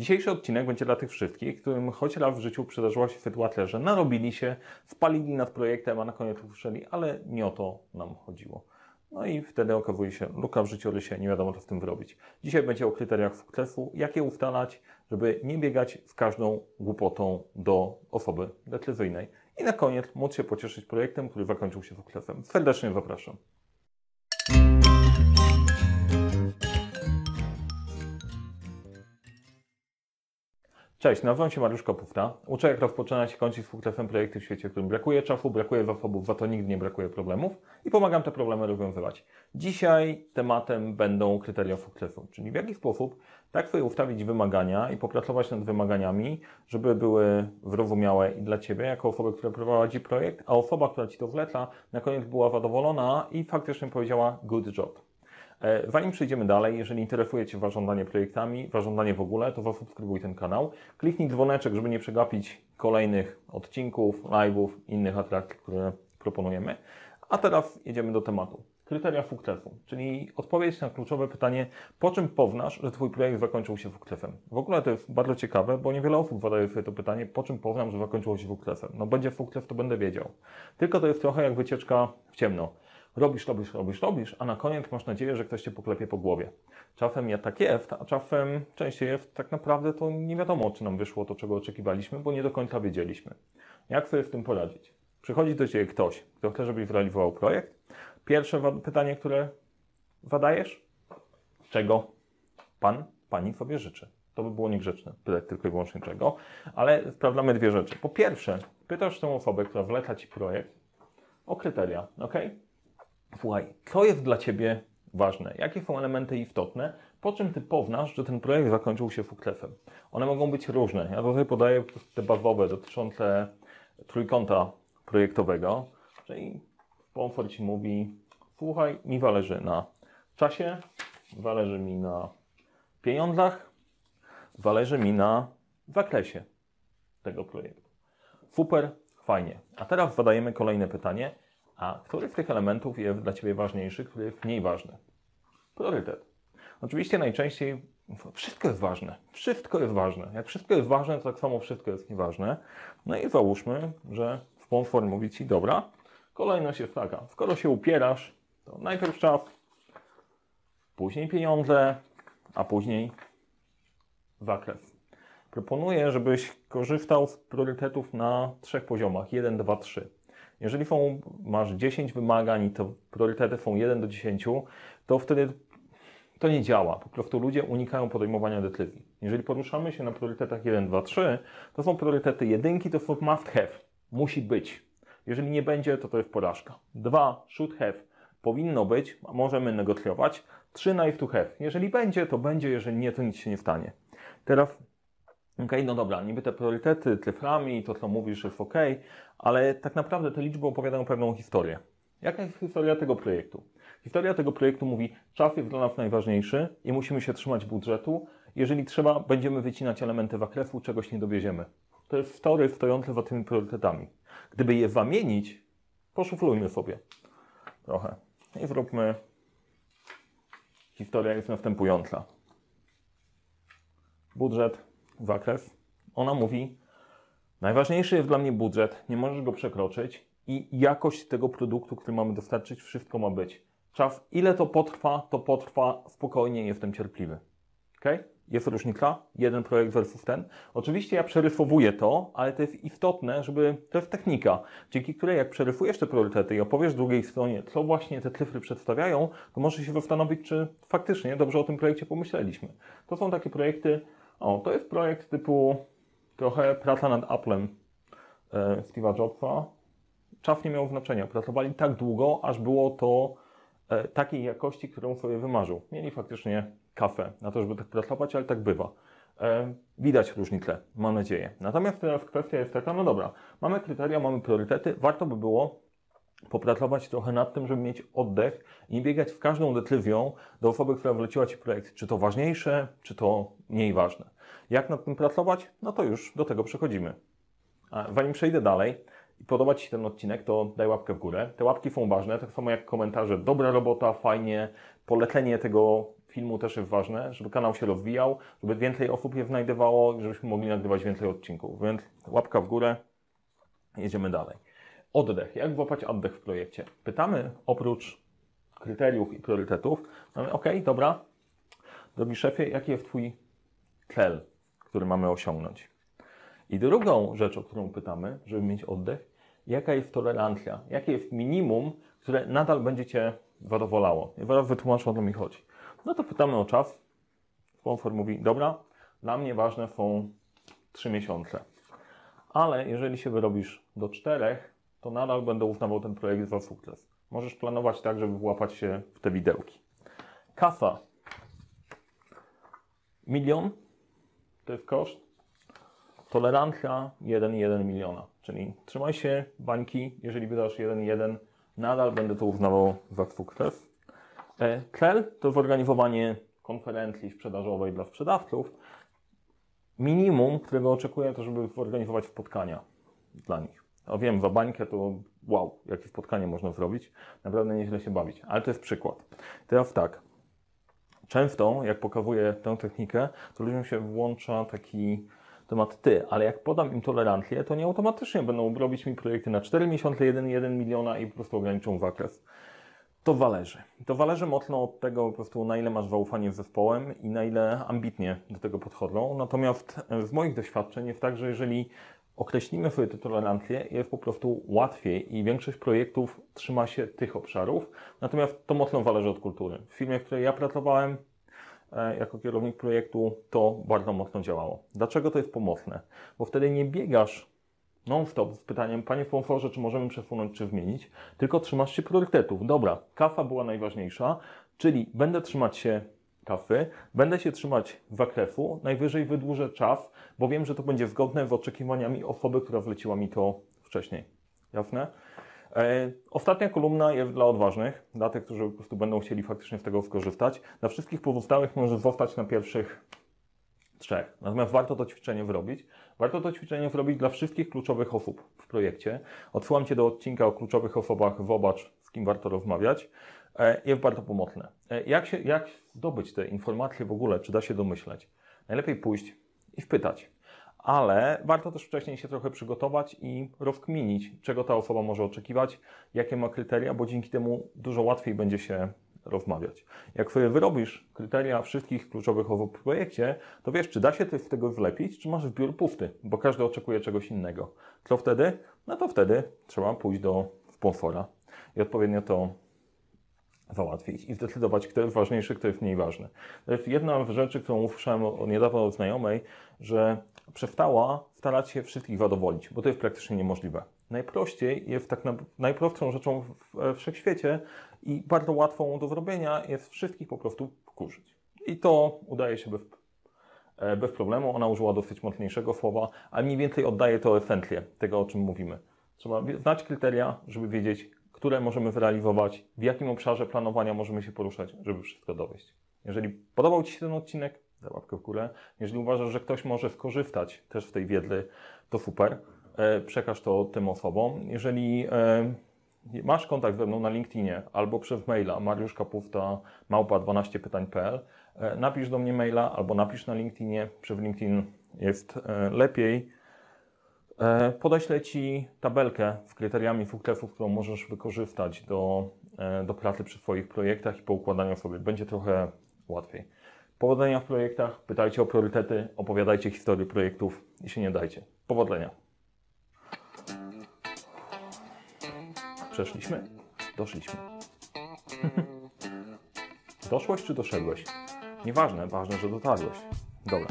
Dzisiejszy odcinek będzie dla tych wszystkich, którym choć raz w życiu przydarzyła się sytuacja, że narobili się, spalili nad projektem, a na koniec usłyszeli, ale nie o to nam chodziło. No i wtedy okazuje się luka w życiorysie, nie wiadomo co z tym wyrobić. Dzisiaj będzie o kryteriach sukcesu, jak je ustalać, żeby nie biegać z każdą głupotą do osoby decyzyjnej. I na koniec móc się pocieszyć projektem, który zakończył się sukcesem. Serdecznie zapraszam. Cześć, nazywam się Mariusz Kopówta. Uczę jak rozpoczynać i kończyć z sukcesem projekty w świecie, w którym brakuje czasu, brakuje zasobów, za to nigdy nie brakuje problemów i pomagam te problemy rozwiązywać. Dzisiaj tematem będą kryteria sukcesu, czyli w jaki sposób tak sobie ustawić wymagania i popracować nad wymaganiami, żeby były zrozumiałe i dla Ciebie, jako osoby, która prowadzi projekt, a osoba, która Ci to zleca, na koniec była zadowolona i faktycznie powiedziała good job. E, zanim przejdziemy dalej, jeżeli interesuje Cię zarządzanie projektami, zarządzanie w ogóle, to zasubskrybuj ten kanał. Kliknij dzwoneczek, żeby nie przegapić kolejnych odcinków, live'ów, innych atrakcji, które proponujemy. A teraz jedziemy do tematu. Kryteria sukcesu, czyli odpowiedź na kluczowe pytanie, po czym poznasz, że Twój projekt zakończył się sukcesem. W ogóle to jest bardzo ciekawe, bo niewiele osób zadaje sobie to pytanie, po czym poznam, że zakończyło się sukcesem. No będzie sukces, to będę wiedział. Tylko to jest trochę jak wycieczka w ciemno. Robisz, robisz, robisz, robisz, a na koniec masz nadzieję, że ktoś cię poklepie po głowie. Czasem ja tak jest, a czasem częściej jest tak naprawdę to nie wiadomo, czy nam wyszło to, czego oczekiwaliśmy, bo nie do końca wiedzieliśmy. Jak sobie z tym poradzić? Przychodzi do ciebie ktoś, kto chce, żebyś zrealizował projekt. Pierwsze pytanie, które zadajesz? Czego pan, pani sobie życzy? To by było niegrzeczne, pytać tylko i wyłącznie czego, ale sprawdzamy dwie rzeczy. Po pierwsze, pytasz tę osobę, która wleca ci projekt, o kryteria, ok? Słuchaj, co jest dla Ciebie ważne? Jakie są elementy istotne? Po czym Ty poznasz, że ten projekt zakończył się sukcesem? One mogą być różne. Ja tutaj podaję te bazowe dotyczące trójkąta projektowego, czyli sponsor Ci mówi, słuchaj, mi zależy na czasie, zależy mi na pieniądzach, zależy mi na zakresie tego projektu. Super, fajnie. A teraz zadajemy kolejne pytanie a który z tych elementów jest dla Ciebie ważniejszy, który jest mniej ważny? Priorytet. Oczywiście najczęściej wszystko jest ważne. Wszystko jest ważne. Jak wszystko jest ważne, to tak samo wszystko jest nieważne. No i załóżmy, że sponsor mówi Ci, dobra, kolejność jest taka. Skoro się upierasz, to najpierw czas, później pieniądze, a później zakres. Proponuję, żebyś korzystał z priorytetów na trzech poziomach. 1, 2, 3. Jeżeli są, masz 10 wymagań i to priorytety są 1 do 10, to wtedy to nie działa. Po prostu ludzie unikają podejmowania decyzji. Jeżeli poruszamy się na priorytetach 1, 2, 3, to są priorytety jedynki, to są must have. Musi być. Jeżeli nie będzie, to to jest porażka. 2, should have. Powinno być, możemy negocjować. 3, nice to have. Jeżeli będzie, to będzie, jeżeli nie, to nic się nie stanie. Teraz OK, no dobra, niby te priorytety cyframi, to co mówisz jest ok, ale tak naprawdę te liczby opowiadają pewną historię. Jaka jest historia tego projektu? Historia tego projektu mówi, czas jest dla nas najważniejszy i musimy się trzymać budżetu. Jeżeli trzeba, będziemy wycinać elementy zakresu, czegoś nie dowieziemy. To jest story stojące za tymi priorytetami. Gdyby je zamienić, poszuflujmy sobie trochę i zróbmy. Historia jest następująca. Budżet zakres. Ona mówi, najważniejszy jest dla mnie budżet, nie możesz go przekroczyć i jakość tego produktu, który mamy dostarczyć, wszystko ma być. Czas, ile to potrwa, to potrwa, spokojnie jestem cierpliwy. ok? Jest różnica, jeden projekt versus ten. Oczywiście ja przerysowuję to, ale to jest istotne, żeby, to jest technika, dzięki której jak przerysujesz te priorytety i opowiesz drugiej stronie, co właśnie te cyfry przedstawiają, to możesz się zastanowić, czy faktycznie dobrze o tym projekcie pomyśleliśmy. To są takie projekty, o, to jest projekt typu trochę praca nad Applem e, Steve'a Jobsa. Czas nie miał znaczenia. Pracowali tak długo, aż było to e, takiej jakości, którą sobie wymarzył. Mieli faktycznie kafę na to, żeby tak pracować, ale tak bywa. E, widać różnicę, mam nadzieję. Natomiast teraz kwestia jest taka, no dobra, mamy kryteria, mamy priorytety, warto by było popracować trochę nad tym, żeby mieć oddech i nie biegać w każdą decyzją do osoby, która wleciła Ci projekt. Czy to ważniejsze, czy to mniej ważne. Jak nad tym pracować? No to już do tego przechodzimy. A zanim przejdę dalej i podoba Ci się ten odcinek, to daj łapkę w górę. Te łapki są ważne, tak samo jak komentarze. Dobra robota, fajnie, polecenie tego filmu też jest ważne, żeby kanał się rozwijał, żeby więcej osób je znajdowało i żebyśmy mogli nagrywać więcej odcinków. Więc łapka w górę, jedziemy dalej. Oddech. Jak złapać oddech w projekcie? Pytamy oprócz kryteriów i priorytetów, mamy OK, dobra, drogi szefie, jaki jest Twój cel, który mamy osiągnąć? I drugą rzeczą, którą pytamy, żeby mieć oddech, jaka jest tolerancja, jakie jest minimum, które nadal będzie Cię zadowalało. I zaraz wytłumaczę, o co mi chodzi. No to pytamy o czas. Sponsor mówi, dobra, dla mnie ważne są 3 miesiące. Ale jeżeli się wyrobisz do 4, to nadal będę uznawał ten projekt za sukces. Możesz planować tak, żeby włapać się w te widełki. Kasa. Milion to jest koszt. Tolerancja 1,1 miliona. Czyli trzymaj się bańki, jeżeli wydasz 1,1, nadal będę to uznawał za sukces. E, cel to zorganizowanie konferencji sprzedażowej dla sprzedawców. Minimum, którego oczekuję, to żeby zorganizować spotkania dla nich. O wiem, za bańkę to wow, jakie spotkanie można zrobić. Naprawdę nieźle się bawić. Ale to jest przykład. Teraz tak. Często, jak pokazuję tę technikę, to ludziom się włącza taki temat ty, ale jak podam im tolerancję, to nie automatycznie będą robić mi projekty na 4 miesiące, 1,1 miliona i po prostu ograniczą zakres. To zależy. To zależy mocno od tego po prostu, na ile masz zaufanie z zespołem i na ile ambitnie do tego podchodzą. Natomiast z moich doświadczeń jest tak, że jeżeli określimy sobie te tolerancje, jest po prostu łatwiej i większość projektów trzyma się tych obszarów. Natomiast to mocno zależy od kultury. W firmie, w której ja pracowałem, e, jako kierownik projektu, to bardzo mocno działało. Dlaczego to jest pomocne? Bo wtedy nie biegasz non-stop z pytaniem, panie sponsorze, czy możemy przesunąć, czy zmienić, tylko trzymasz się priorytetów. Dobra, kafa była najważniejsza, czyli będę trzymać się kafy, będę się trzymać zakresu, najwyżej wydłużę czas, bo wiem, że to będzie zgodne z oczekiwaniami osoby, która wleciła mi to wcześniej. Jasne? E, ostatnia kolumna jest dla odważnych, dla tych, którzy po prostu będą chcieli faktycznie z tego skorzystać. Dla wszystkich pozostałych może zostać na pierwszych trzech. Natomiast warto to ćwiczenie zrobić. Warto to ćwiczenie zrobić dla wszystkich kluczowych osób w projekcie. Odsyłam Cię do odcinka o kluczowych osobach. Zobacz, z kim warto rozmawiać. E, jest bardzo pomocne. E, jak, się, jak zdobyć te informacje w ogóle? Czy da się domyśleć? Najlepiej pójść i wpytać. Ale warto też wcześniej się trochę przygotować i rozkminić, czego ta osoba może oczekiwać, jakie ma kryteria, bo dzięki temu dużo łatwiej będzie się rozmawiać. Jak sobie wyrobisz kryteria wszystkich kluczowych osób w projekcie, to wiesz, czy da się z tego wlepić, czy masz zbiór pusty, bo każdy oczekuje czegoś innego. Co wtedy? No to wtedy trzeba pójść do sponsora i odpowiednio to załatwić i zdecydować, kto jest ważniejszy, kto jest mniej ważny. To jest jedna z rzeczy, którą usłyszałem niedawno od znajomej, że przestała starać się wszystkich zadowolić, bo to jest praktycznie niemożliwe. Najprościej jest tak na, najprostszą rzeczą w wszechświecie i bardzo łatwą do zrobienia jest wszystkich po prostu wkurzyć. I to udaje się bez, e, bez problemu. Ona użyła dosyć mocniejszego słowa, ale mniej więcej oddaje to esencję tego, o czym mówimy. Trzeba znać kryteria, żeby wiedzieć, które możemy zrealizować, w jakim obszarze planowania możemy się poruszać, żeby wszystko dowieść. Jeżeli podobał Ci się ten odcinek, daj łapkę w górę. Jeżeli uważasz, że ktoś może skorzystać też w tej wiedzy, to super. E, przekaż to tym osobom. Jeżeli e, masz kontakt ze mną na LinkedInie albo przez maila mariuszkapufta małpa 12pytań.pl e, napisz do mnie maila albo napisz na LinkedInie. Przez LinkedIn jest lepiej podeślę Ci tabelkę z kryteriami sukcesów, którą możesz wykorzystać do, e, do pracy przy Twoich projektach i po układaniu sobie. Będzie trochę łatwiej. Powodzenia w projektach, pytajcie o priorytety, opowiadajcie historię projektów i się nie dajcie. Powodzenia. Przeszliśmy? Doszliśmy. Doszłeś czy doszedłeś? Nieważne, ważne, że dotarłeś. Dobra.